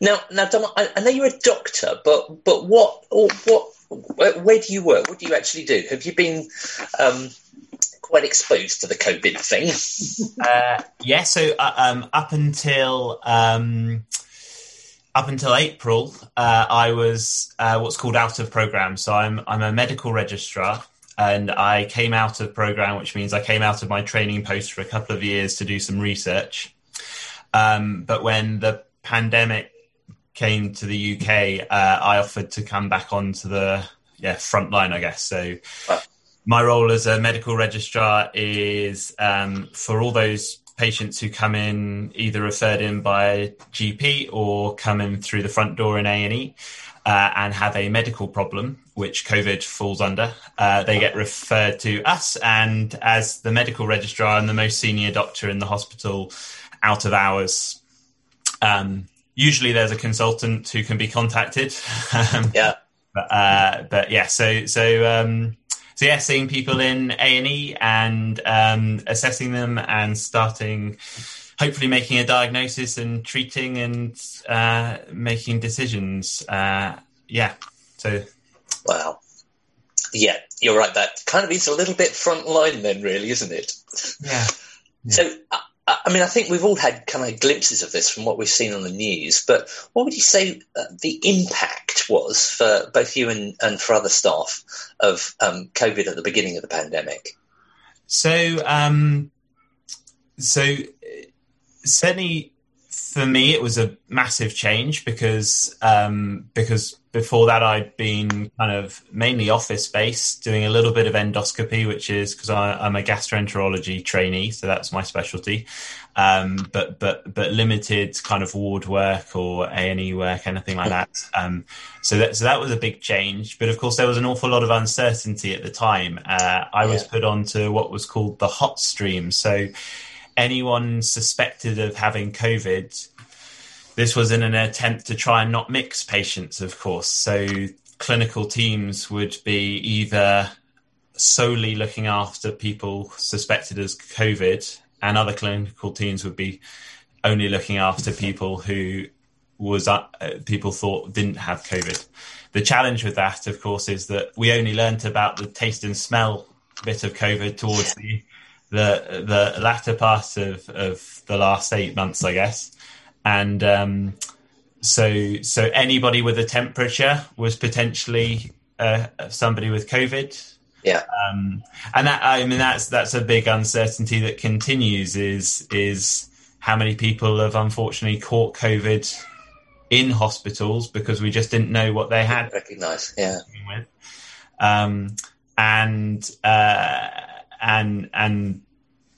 Now, now, Dom, I, I know you're a doctor, but but what what where, where, do you work? What do you actually do? Have you been um, quite exposed to the COVID thing? uh, yeah, so uh, um, up until um, up until April, uh, I was uh, what's called out of program. So I'm I'm a medical registrar, and I came out of program, which means I came out of my training post for a couple of years to do some research. Um, but when the pandemic came to the UK, uh, I offered to come back onto the yeah front line, I guess. So my role as a medical registrar is um, for all those patients who come in either referred in by GP or come in through the front door in A and E. Uh, and have a medical problem, which COVID falls under, uh, they get referred to us. And as the medical registrar and the most senior doctor in the hospital, out of hours, um, usually there's a consultant who can be contacted. Um, yeah. But, uh, but yeah, so so um, so yeah, seeing people in A and E and um, assessing them and starting, hopefully making a diagnosis and treating and uh, making decisions. Uh, yeah, so wow, yeah, you're right. That kind of is a little bit front line, then, really, isn't it? Yeah. yeah. So uh, I mean, I think we've all had kind of glimpses of this from what we've seen on the news, but what would you say uh, the impact was for both you and, and for other staff of um, COVID at the beginning of the pandemic? So, um, so certainly for me, it was a massive change because um, because before that I'd been kind of mainly office based, doing a little bit of endoscopy, which is because I'm a gastroenterology trainee, so that's my specialty. Um, but but but limited kind of ward work or A and E work, anything like that. Um, so that so that was a big change. But of course, there was an awful lot of uncertainty at the time. Uh, I yeah. was put onto what was called the hot stream. So anyone suspected of having COVID, this was in an attempt to try and not mix patients, of course. So clinical teams would be either solely looking after people suspected as COVID, and other clinical teams would be only looking after people who was uh, people thought didn't have COVID. The challenge with that, of course, is that we only learnt about the taste and smell bit of COVID towards the the the latter part of of the last eight months, I guess, and um, so so anybody with a temperature was potentially uh, somebody with COVID. Yeah, um, and that I mean that's that's a big uncertainty that continues. Is is how many people have unfortunately caught COVID in hospitals because we just didn't know what they had. Recognize, yeah. Um, and uh, and and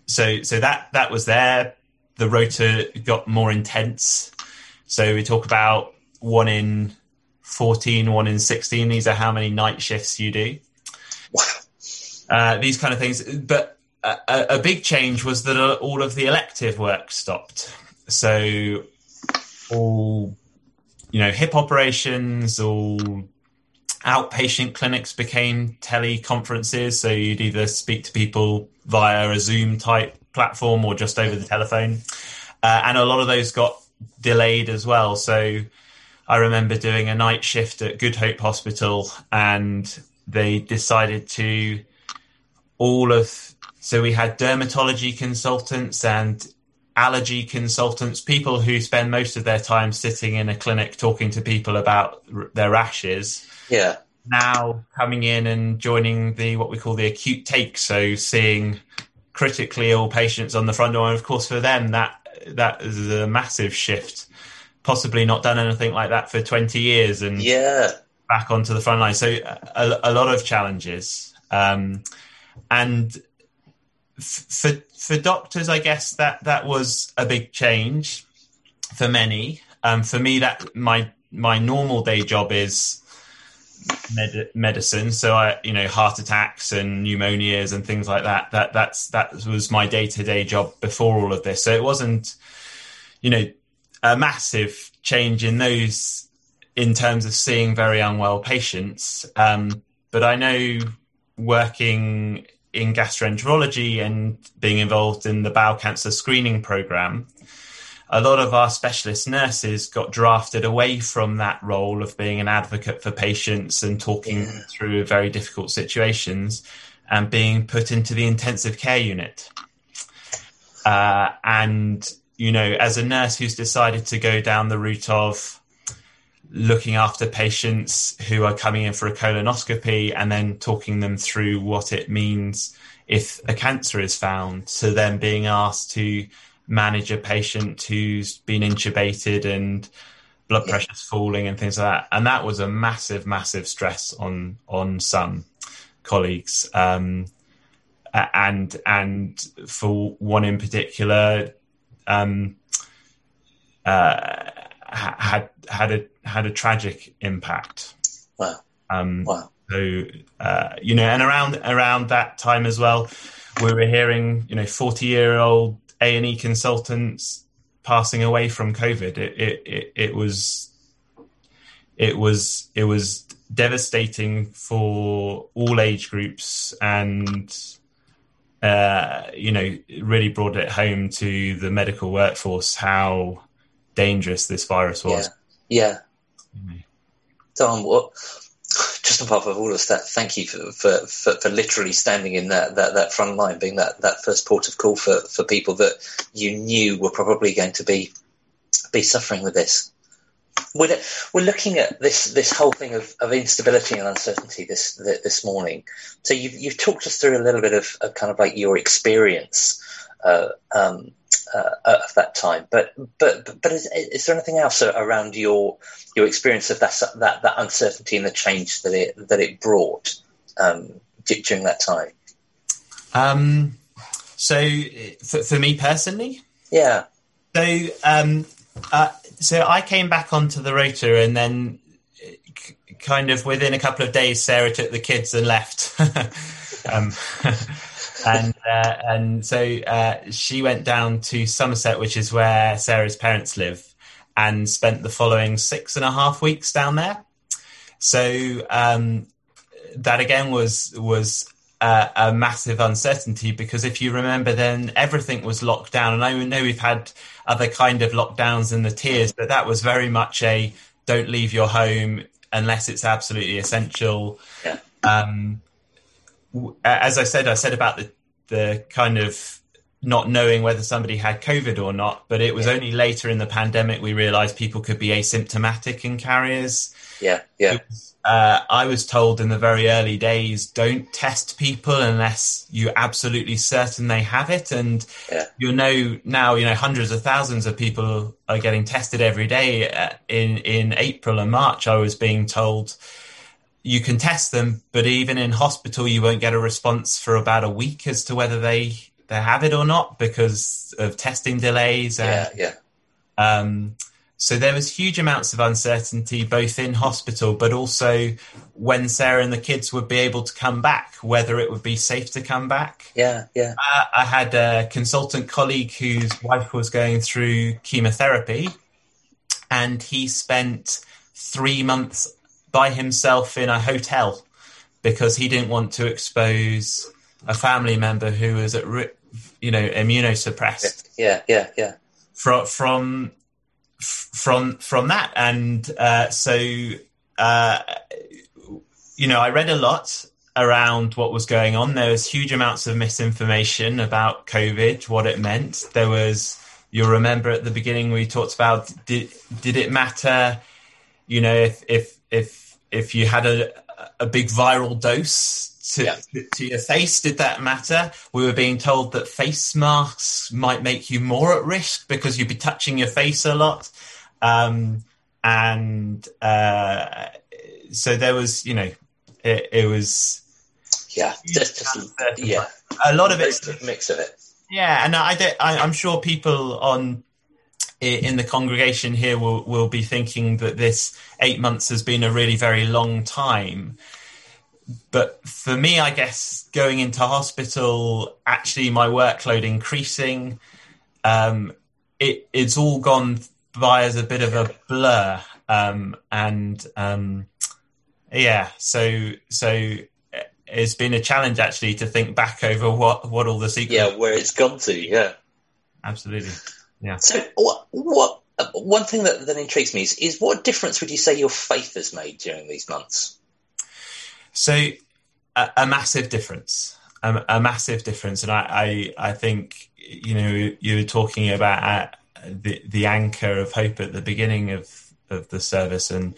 so so that that was there. The rota got more intense. So we talk about one in 14, one in 16. These are how many night shifts you do. Wow. Uh, these kind of things. But a, a, big change was that all of the elective work stopped. So all, you know, hip operations, all outpatient clinics became teleconferences. So you'd either speak to people via a Zoom type platform or just over the telephone. Uh, and a lot of those got delayed as well. So I remember doing a night shift at Good Hope Hospital and they decided to all of so we had dermatology consultants and allergy consultants, people who spend most of their time sitting in a clinic talking to people about r- their rashes yeah. Now coming in and joining the what we call the acute take, so seeing critically ill patients on the front door, and of course for them that that is a massive shift. Possibly not done anything like that for twenty years, and yeah, back onto the front line. So a, a lot of challenges, um, and f- for for doctors, I guess that that was a big change for many. Um, for me, that my my normal day job is med- medicine. So I, you know, heart attacks and pneumonias and things like that. That that's that was my day to day job before all of this. So it wasn't, you know, a massive change in those in terms of seeing very unwell patients. Um, but I know working in gastroenterology and being involved in the bowel cancer screening program, a lot of our specialist nurses got drafted away from that role of being an advocate for patients and talking yeah. through very difficult situations and being put into the intensive care unit. Uh, and, you know, as a nurse who's decided to go down the route of looking after patients who are coming in for a colonoscopy and then talking them through what it means if a cancer is found, to then being asked to manage a patient who's been intubated and blood yeah. pressure's falling and things like that. And that was a massive, massive stress on on some colleagues. Um, and and for one in particular, um, uh, had had a had a tragic impact. Wow. Um, wow. So uh, you know, and around around that time as well, we were hearing you know forty year old a and E consultants passing away from COVID. It, it, it, it was it was it was devastating for all age groups and uh, you know really brought it home to the medical workforce how dangerous this virus was. Yeah, yeah. Mm-hmm. Dom, what just on behalf of all of that thank you for, for, for, for, literally standing in that, that, that front line, being that, that first port of call for, for people that you knew were probably going to be be suffering with this. We're, we're looking at this this whole thing of, of instability and uncertainty this this morning. So you've you've talked us through a little bit of, of kind of like your experience uh, um, uh, of that time. But but but is, is, there anything else around your your experience of that that that uncertainty and the change that it that it brought um, during that time? Um, so for, for me personally, yeah. So um, uh, so I came back onto the rota and then kind of within a couple of days, Sarah took the kids and left. um, and uh, and so uh, she went down to Somerset, which is where Sarah's parents live, and spent the following six and a half weeks down there. So um, that again was was uh, a massive uncertainty because if you remember, then everything was locked down, and I know we've had other kind of lockdowns in the tiers, but that was very much a don't leave your home unless it's absolutely essential. Yeah. Um, as I said, I said about the the kind of not knowing whether somebody had COVID or not, but it was yeah. only later in the pandemic we realized people could be asymptomatic and carriers. Yeah, yeah. Was, uh, I was told in the very early days, don't test people unless you're absolutely certain they have it. And yeah. you know now, you know, hundreds of thousands of people are getting tested every day. Uh, in in April and March, I was being told you can test them, but even in hospital, you won't get a response for about a week as to whether they they have it or not because of testing delays. And, yeah, yeah. Um, so there was huge amounts of uncertainty both in hospital, but also when Sarah and the kids would be able to come back, whether it would be safe to come back. Yeah, yeah. Uh, I had a consultant colleague whose wife was going through chemotherapy, and he spent three months by himself in a hotel because he didn't want to expose a family member who was at you know immunosuppressed. Yeah, yeah, yeah. From from from from that, and uh, so uh, you know, I read a lot around what was going on. There was huge amounts of misinformation about COVID, what it meant. There was. You'll remember at the beginning we talked about did did it matter? You know, if if if if you had a a big viral dose to, yeah. to your face, did that matter? We were being told that face masks might make you more at risk because you'd be touching your face a lot, um, and uh, so there was, you know, it, it was. Yeah, just, just yeah, a lot of it, mix of it. Yeah, and I, I, I'm sure people on in the congregation here will, will be thinking that this eight months has been a really very long time. But for me, I guess going into hospital, actually my workload increasing, um, it, it's all gone by as a bit of a blur. Um, and um, yeah, so so it's been a challenge actually to think back over what, what all the secrets. Yeah, where it's gone to. Yeah, absolutely. Yeah. So what what one thing that, that intrigues me is, is what difference would you say your faith has made during these months? So a, a massive difference, a, a, massive difference, and I, I, I think you know you were talking about uh, the the anchor of hope at the beginning of of the service, and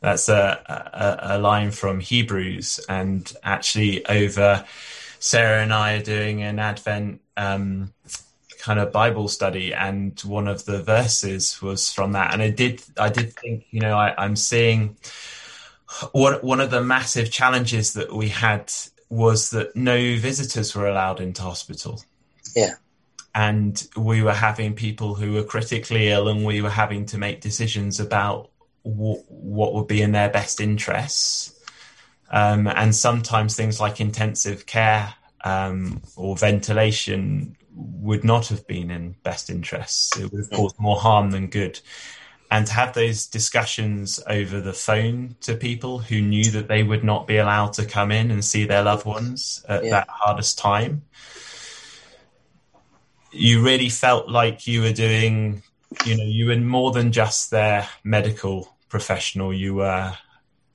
that's a, a, a line from Hebrews, and actually over Sarah and I are doing an Advent. Um, kind of Bible study, and one of the verses was from that. And I did, I did think, you know, I, I'm seeing one one of the massive challenges that we had was that no visitors were allowed into hospital. Yeah. And we were having people who were critically ill, and we were having to make decisions about w- what would be in their best interests. Um, and sometimes things like intensive care um, or ventilation would not have been in best interests. It would have hmm. caused more harm than good and to have those discussions over the phone to people who knew that they would not be allowed to come in and see their loved ones at yeah. that hardest time you really felt like you were doing you know you were more than just their medical professional you were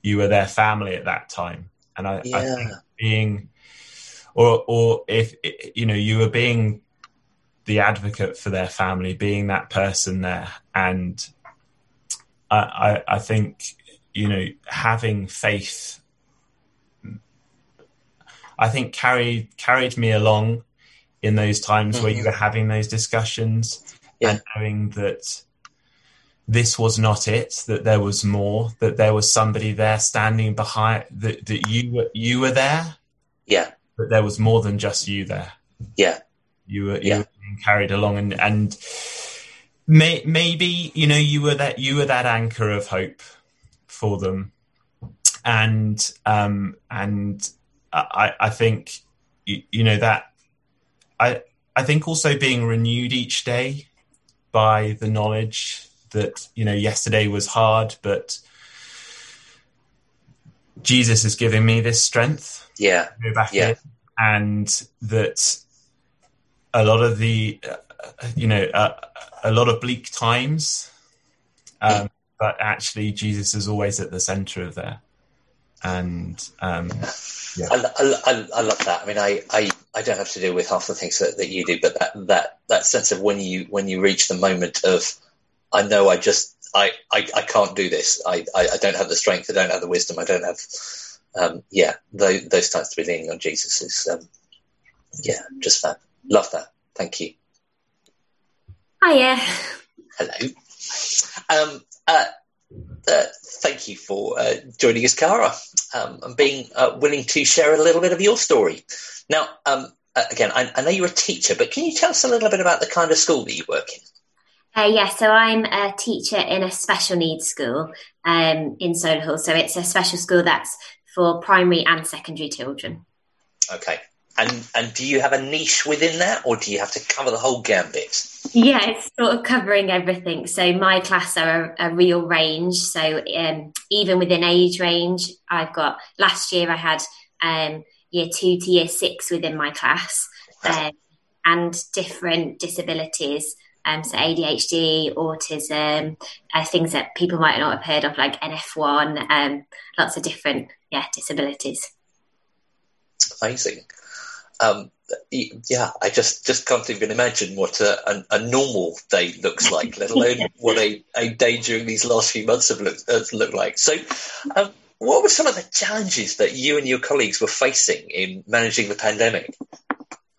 you were their family at that time and i, yeah. I think being or or if you know you were being the advocate for their family being that person there and I, I, think you know having faith I think carried carried me along in those times mm-hmm. where you were having those discussions yeah. and knowing that this was not it that there was more that there was somebody there standing behind that, that you were you were there yeah but there was more than just you there yeah you were you yeah. were being carried along and and May, maybe you know you were that you were that anchor of hope for them, and um, and I, I think you, you know that I I think also being renewed each day by the knowledge that you know yesterday was hard, but Jesus is giving me this strength. Yeah, go back yeah. in, and that a lot of the you know. A lot of bleak times, um, but actually Jesus is always at the center of there. And um, yeah. I, I, I, love that. I mean, I, I, I don't have to deal with half the things that, that you do, but that, that, that sense of when you when you reach the moment of, I know I just I, I, I can't do this. I, I, I don't have the strength. I don't have the wisdom. I don't have, um, yeah, those, those times to be leaning on Jesus is, um, yeah, just that. Love that. Thank you. Hiya. Hello. Um, uh, uh, thank you for uh, joining us, Cara, um, and being uh, willing to share a little bit of your story. Now, um, uh, again, I, I, know you're a teacher, but can you tell us a little bit about the kind of school that you work in? Uh, yeah, so I'm a teacher in a special needs school um, in Solihull. So it's a special school that's for primary and secondary children. Okay. And and do you have a niche within that, or do you have to cover the whole gambit? Yeah, it's sort of covering everything. So my class are a, a real range. So um, even within age range, I've got last year I had um, year two to year six within my class, um, and different disabilities. Um, so ADHD, autism, uh, things that people might not have heard of, like NF1, um, lots of different yeah disabilities. Amazing um, yeah, I just, just can't even imagine what a, a, a normal day looks like, let alone what a, a day during these last few months have looked, have looked like. So, um, what were some of the challenges that you and your colleagues were facing in managing the pandemic?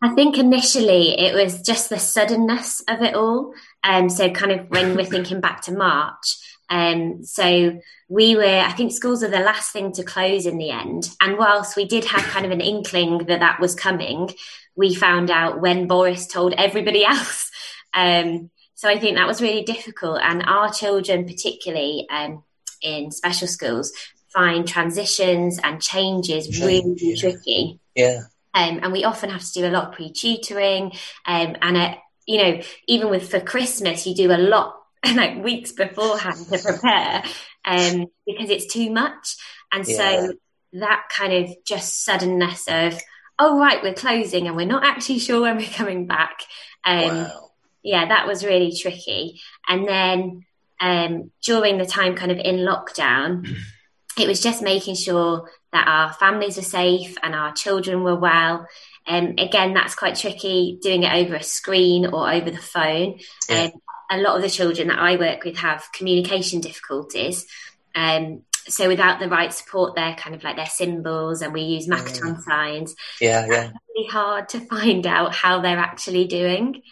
I think initially it was just the suddenness of it all. Um, so, kind of when we're thinking back to March, um, so we were, I think schools are the last thing to close in the end. And whilst we did have kind of an inkling that that was coming, we found out when Boris told everybody else. Um, so I think that was really difficult. And our children, particularly um, in special schools, find transitions and changes really yeah. tricky. Yeah. Um, and we often have to do a lot of pre-tutoring, um, and uh, you know, even with for Christmas, you do a lot like weeks beforehand to prepare um, because it's too much. And yeah. so that kind of just suddenness of, oh, right, we're closing and we're not actually sure when we're coming back. Um, wow. yeah, that was really tricky. And then um, during the time kind of in lockdown, it was just making sure that our families were safe and our children were well. Um, again, that's quite tricky doing it over a screen or over the phone. Yeah. Um, a lot of the children that I work with have communication difficulties. Um, so without the right support, they're kind of like their symbols, and we use Makaton mm. signs. Yeah, yeah. It's really hard to find out how they're actually doing.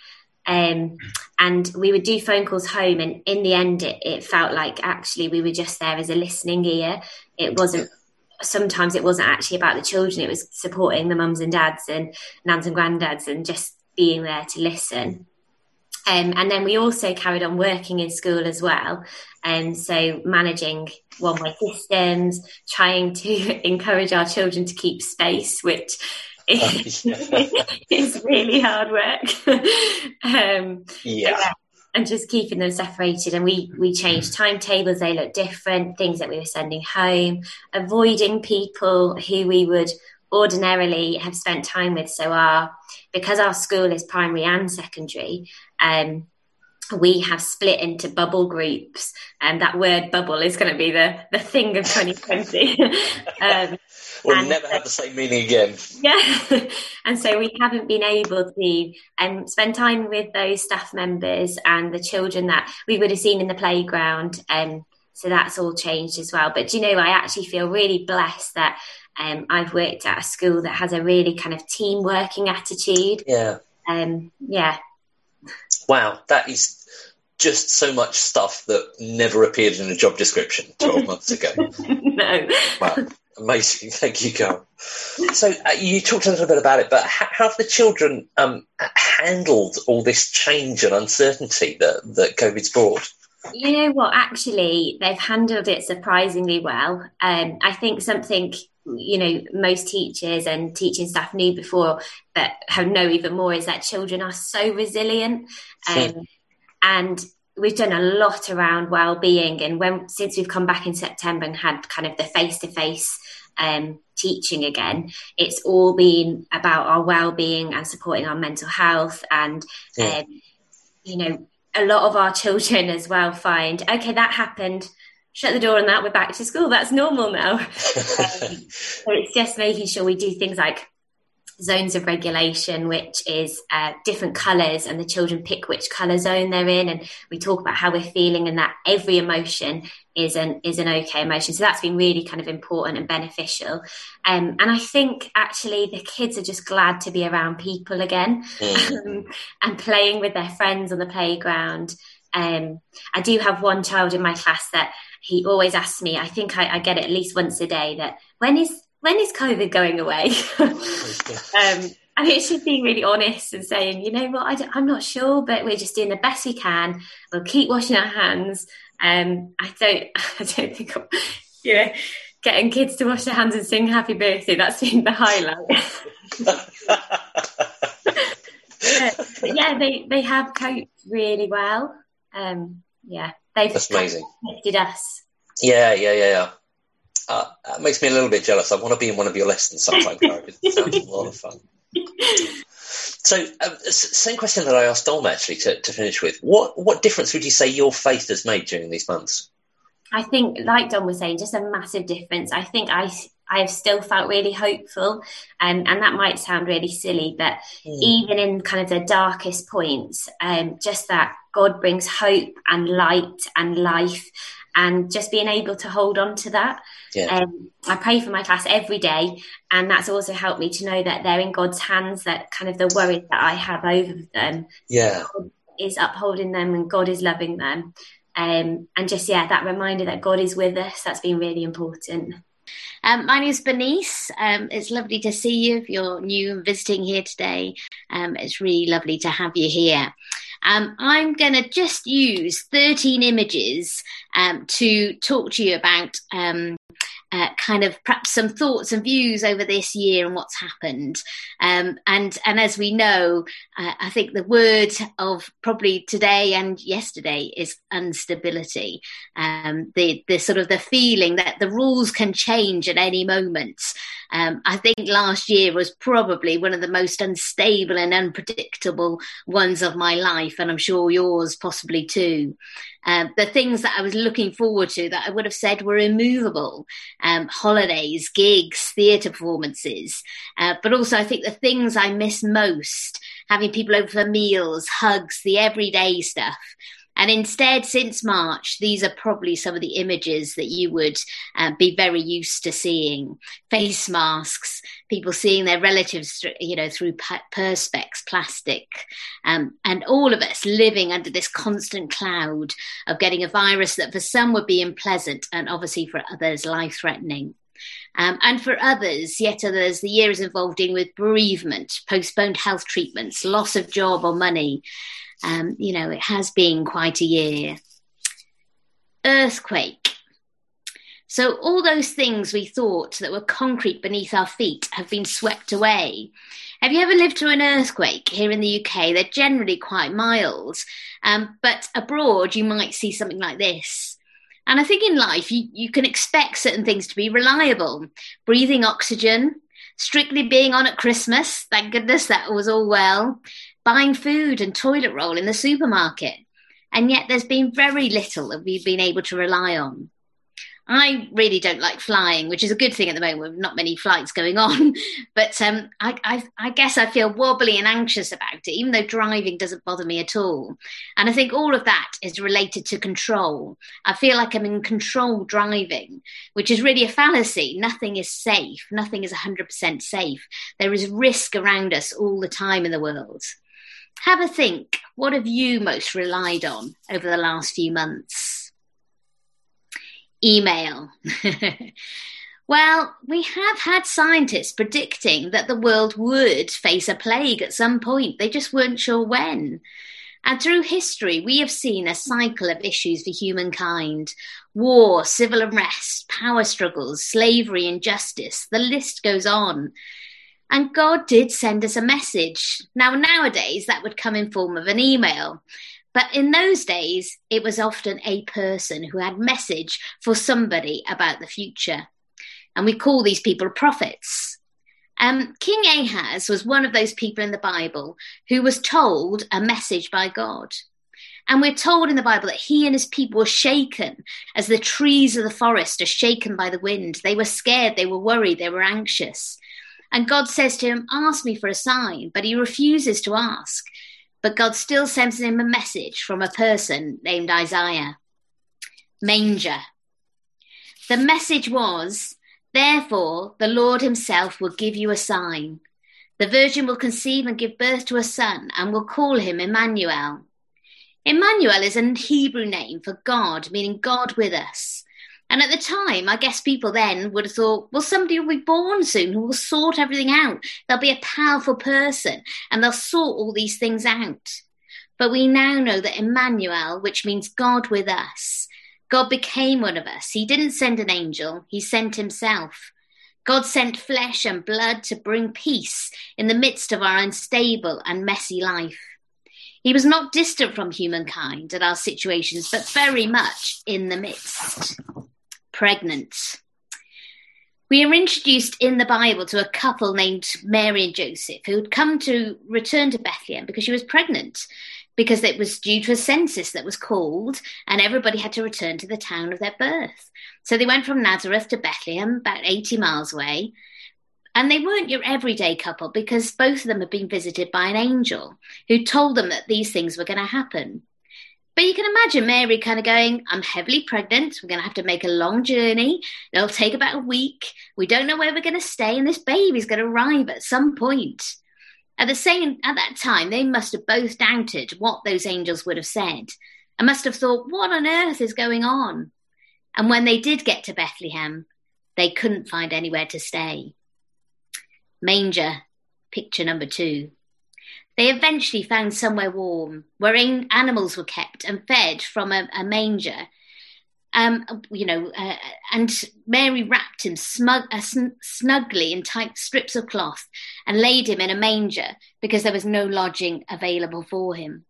Um, and we would do phone calls home, and in the end, it, it, felt like actually we were just there as a listening ear. It wasn't. Sometimes it wasn't actually about the children; it was supporting the mums and dads and nans and granddads, and just being there to listen. Um, and then we also carried on working in school as well. And um, so managing one way systems, trying to encourage our children to keep space, which is, is really hard work. um, yeah. And just keeping them separated, and we we changed timetables. They look different. Things that we were sending home, avoiding people who we would ordinarily have spent time with. So our because our school is primary and secondary, um, we have split into bubble groups, and that word "bubble" is going to be the the thing of 2020. um, we'll never have the same meaning again. Yeah, and so we haven't been able to um, spend time with those staff members and the children that we would have seen in the playground. Um, so that's all changed as well. But you know, I actually feel really blessed that um, I've worked at a school that has a really kind of team working attitude. Yeah. Um, yeah. Wow, that is just so much stuff that never appeared in a job description 12 months ago. no. Wow. Amazing. Thank you, Carol. So uh, you talked a little bit about it, but how, how have the children um, handled all this change and uncertainty that, that COVID's brought? You know what? Actually, they've handled it surprisingly well. Um, I think something you know most teachers and teaching staff knew before but have know even more is that children are so resilient. Um, and we've done a lot around well-being and when since we've come back in september and had kind of the face-to-face um, teaching again it's all been about our well-being and supporting our mental health and yeah. um, you know a lot of our children as well find okay that happened shut the door on that, we're back to school. That's normal now. um, so it's just making sure we do things like zones of regulation, which is uh, different colours, and the children pick which colour zone they're in, and we talk about how we're feeling, and that every emotion is an is an okay emotion. So that's been really kind of important and beneficial. Um, and I think actually the kids are just glad to be around people again mm. um, and playing with their friends on the playground. Um, I do have one child in my class that he always asks me, I think I, I, get it at least once a day, that when is when is COVID going away? um, I mean, it's just being really honest and saying, you know what, I am not sure, but we're just doing the best we can. We'll keep washing our hands. Um, I don't, I don't think, I'm, you know, getting kids to wash their hands and sing happy birthday, that's been the highlight. yeah, they, they have coped really well. Um, yeah. They've That's amazing. Lifted us. Yeah, yeah, yeah, yeah. Uh, that makes me a little bit jealous. I want to be in one of your lessons sometime, It sounds a lot of fun. So, um, same question that I asked Dom actually to, to finish with. What what difference would you say your faith has made during these months? I think, like Dom was saying, just a massive difference. I think I I have still felt really hopeful, and and that might sound really silly, but mm. even in kind of the darkest points, um, just that God brings hope and light and life, and just being able to hold on to that. Yeah. Um, I pray for my class every day, and that's also helped me to know that they're in God's hands. That kind of the worry that I have over them, yeah, God is upholding them, and God is loving them. Um, and just yeah, that reminder that God is with us. That's been really important. Um, my name is Bernice. Um, it's lovely to see you if you're new and visiting here today. Um, it's really lovely to have you here. Um, I'm going to just use 13 images um, to talk to you about um, uh, kind of perhaps some thoughts and views over this year and what's happened. Um, and and as we know, uh, I think the word of probably today and yesterday is instability. Um, the the sort of the feeling that the rules can change at any moment. Um, I think last year was probably one of the most unstable and unpredictable ones of my life, and I'm sure yours possibly too. Um, the things that I was looking forward to that I would have said were immovable um, holidays, gigs, theatre performances. Uh, but also, I think the things I miss most having people over for meals, hugs, the everyday stuff. And instead, since March, these are probably some of the images that you would uh, be very used to seeing: face masks, people seeing their relatives, you know, through perspex, plastic, um, and all of us living under this constant cloud of getting a virus that for some would be unpleasant and obviously for others life-threatening. Um, and for others, yet others, the year is involved in with bereavement, postponed health treatments, loss of job or money, um, you know, it has been quite a year. Earthquake. So, all those things we thought that were concrete beneath our feet have been swept away. Have you ever lived through an earthquake here in the UK? They're generally quite mild, um, but abroad you might see something like this. And I think in life you, you can expect certain things to be reliable breathing oxygen, strictly being on at Christmas, thank goodness that was all well, buying food and toilet roll in the supermarket. And yet there's been very little that we've been able to rely on. I really don't like flying, which is a good thing at the moment with not many flights going on. But um, I, I, I, guess I feel wobbly and anxious about it, even though driving doesn't bother me at all. And I think all of that is related to control. I feel like I'm in control driving, which is really a fallacy. Nothing is safe, nothing is 100% safe. There is risk around us all the time in the world. Have a think. What have you most relied on over the last few months? Email. well, we have had scientists predicting that the world would face a plague at some point. They just weren't sure when. And through history, we have seen a cycle of issues for humankind war, civil unrest, power struggles, slavery, injustice. The list goes on. And God did send us a message. Now, nowadays, that would come in form of an email. But in those days, it was often a person who had message for somebody about the future. And we call these people prophets. Um, King Ahaz was one of those people in the Bible who was told a message by God. And we're told in the Bible that he and his people were shaken as the trees of the forest are shaken by the wind. They were scared, they were worried, they were anxious. And God says to him, Ask me for a sign, but he refuses to ask. But God still sends him a message from a person named Isaiah. Manger. The message was, Therefore, the Lord himself will give you a sign. The virgin will conceive and give birth to a son, and will call him Emmanuel. Emmanuel is a Hebrew name for God, meaning God with us. And at the time, I guess people then would have thought, well, somebody will be born soon who will sort everything out. They'll be a powerful person and they'll sort all these things out. But we now know that Emmanuel, which means God with us, God became one of us. He didn't send an angel, he sent himself. God sent flesh and blood to bring peace in the midst of our unstable and messy life. He was not distant from humankind and our situations, but very much in the midst pregnant. We are introduced in the Bible to a couple named Mary and Joseph who had come to return to Bethlehem because she was pregnant, because it was due to a census that was called and everybody had to return to the town of their birth. So they went from Nazareth to Bethlehem, about 80 miles away. And they weren't your everyday couple because both of them had been visited by an angel who told them that these things were going to happen. But you can imagine Mary kind of going, I'm heavily pregnant. We're going to have to make a long journey. It'll take about a week. We don't know where we're going to stay, and this baby's going to arrive at some point. At the same at that time, they must have both doubted what those angels would have said, and must have thought, "What on earth is going on?" And when they did get to Bethlehem, they couldn't find anywhere to stay. Manger, picture number two. They eventually found somewhere warm where animals were kept and fed from a, a manger. Um, you know, uh, and Mary wrapped him smug, uh, sn- snugly in tight strips of cloth and laid him in a manger because there was no lodging available for him.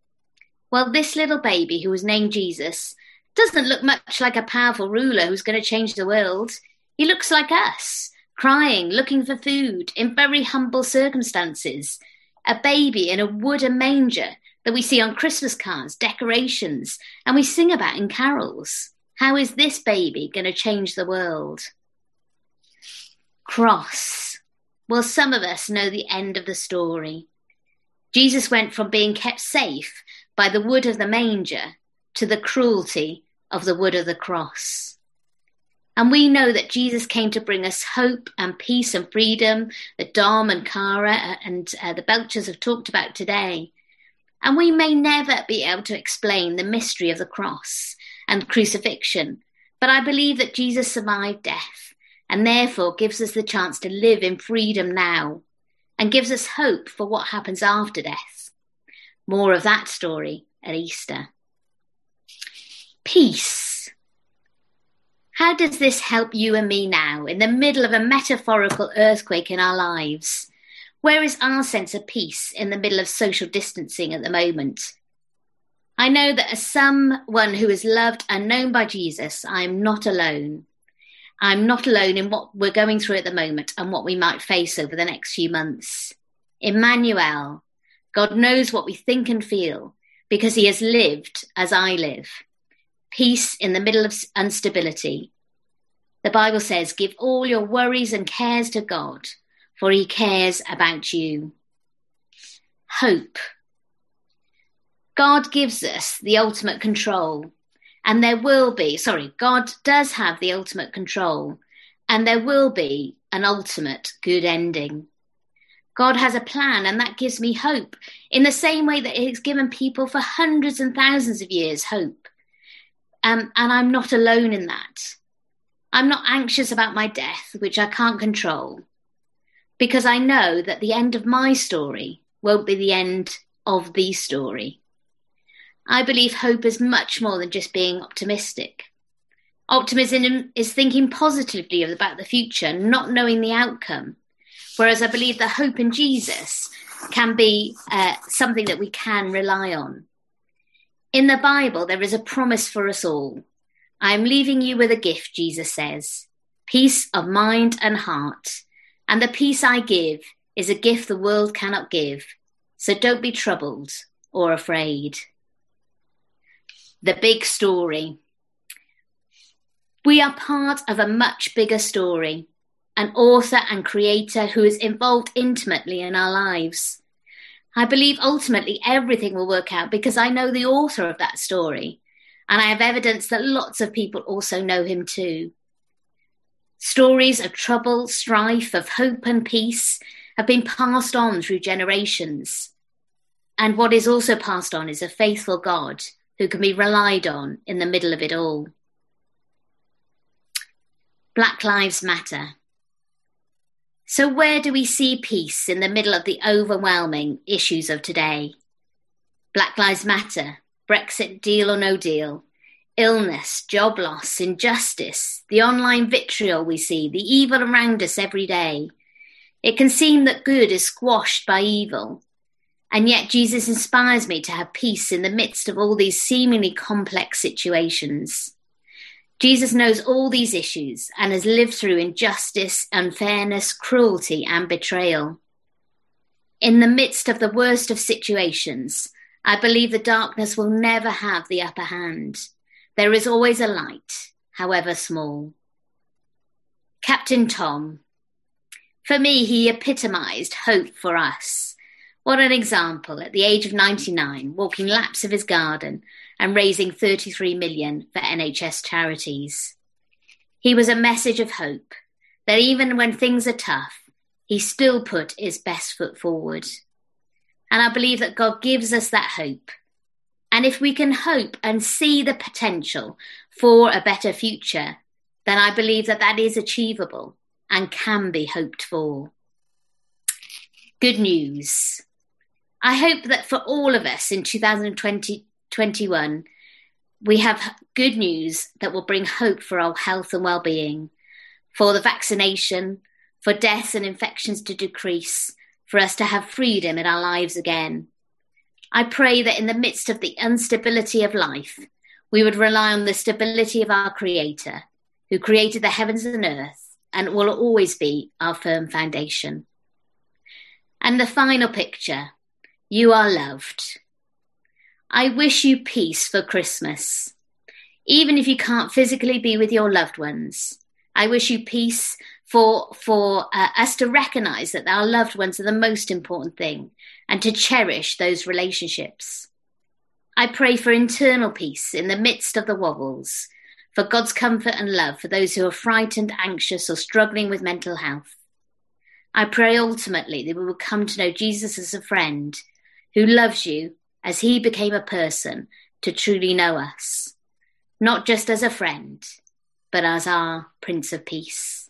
Well, this little baby, who was named Jesus, doesn't look much like a powerful ruler who's going to change the world. He looks like us, crying, looking for food in very humble circumstances, a baby in a wooden manger that we see on Christmas cards, decorations, and we sing about in carols. How is this baby going to change the world? Cross. Well, some of us know the end of the story. Jesus went from being kept safe by the wood of the manger to the cruelty of the wood of the cross. And we know that Jesus came to bring us hope and peace and freedom that Dom and Cara and uh, the Belchers have talked about today. And we may never be able to explain the mystery of the cross and crucifixion, but I believe that Jesus survived death and therefore gives us the chance to live in freedom now and gives us hope for what happens after death. More of that story at Easter. Peace. How does this help you and me now in the middle of a metaphorical earthquake in our lives? Where is our sense of peace in the middle of social distancing at the moment? I know that as someone who is loved and known by Jesus, I am not alone. I'm not alone in what we're going through at the moment and what we might face over the next few months. Emmanuel, God knows what we think and feel because he has lived as I live. Peace in the middle of instability. The Bible says, Give all your worries and cares to God, for he cares about you. Hope. God gives us the ultimate control, and there will be, sorry, God does have the ultimate control, and there will be an ultimate good ending. God has a plan, and that gives me hope in the same way that He's given people for hundreds and thousands of years hope. Um, and I'm not alone in that. I'm not anxious about my death, which I can't control, because I know that the end of my story won't be the end of the story. I believe hope is much more than just being optimistic. Optimism is thinking positively about the future, not knowing the outcome, Whereas I believe that hope in Jesus can be uh, something that we can rely on. In the Bible, there is a promise for us all. I am leaving you with a gift, Jesus says peace of mind and heart. And the peace I give is a gift the world cannot give. So don't be troubled or afraid. The big story. We are part of a much bigger story an author and creator who is involved intimately in our lives. I believe ultimately everything will work out because I know the author of that story, and I have evidence that lots of people also know him too. Stories of trouble, strife, of hope and peace have been passed on through generations. And what is also passed on is a faithful God who can be relied on in the middle of it all. Black Lives Matter. So, where do we see peace in the middle of the overwhelming issues of today? Black Lives Matter, Brexit deal or no deal, illness, job loss, injustice, the online vitriol we see, the evil around us every day. It can seem that good is squashed by evil. And yet, Jesus inspires me to have peace in the midst of all these seemingly complex situations. Jesus knows all these issues and has lived through injustice, unfairness, cruelty, and betrayal. In the midst of the worst of situations, I believe the darkness will never have the upper hand. There is always a light, however small. Captain Tom. For me, he epitomized hope for us. What an example at the age of 99, walking laps of his garden and raising 33 million for NHS charities. He was a message of hope that even when things are tough, he still put his best foot forward. And I believe that God gives us that hope. And if we can hope and see the potential for a better future, then I believe that that is achievable and can be hoped for. Good news. I hope that for all of us in 2020, 21, we have good news that will bring hope for our health and well-being, for the vaccination, for deaths and infections to decrease, for us to have freedom in our lives again. I pray that in the midst of the instability of life, we would rely on the stability of our Creator, who created the heavens and earth, and will always be our firm foundation. And the final picture you are loved. I wish you peace for Christmas. Even if you can't physically be with your loved ones, I wish you peace for, for uh, us to recognize that our loved ones are the most important thing and to cherish those relationships. I pray for internal peace in the midst of the wobbles, for God's comfort and love for those who are frightened, anxious, or struggling with mental health. I pray ultimately that we will come to know Jesus as a friend who loves you as he became a person to truly know us, not just as a friend, but as our Prince of Peace.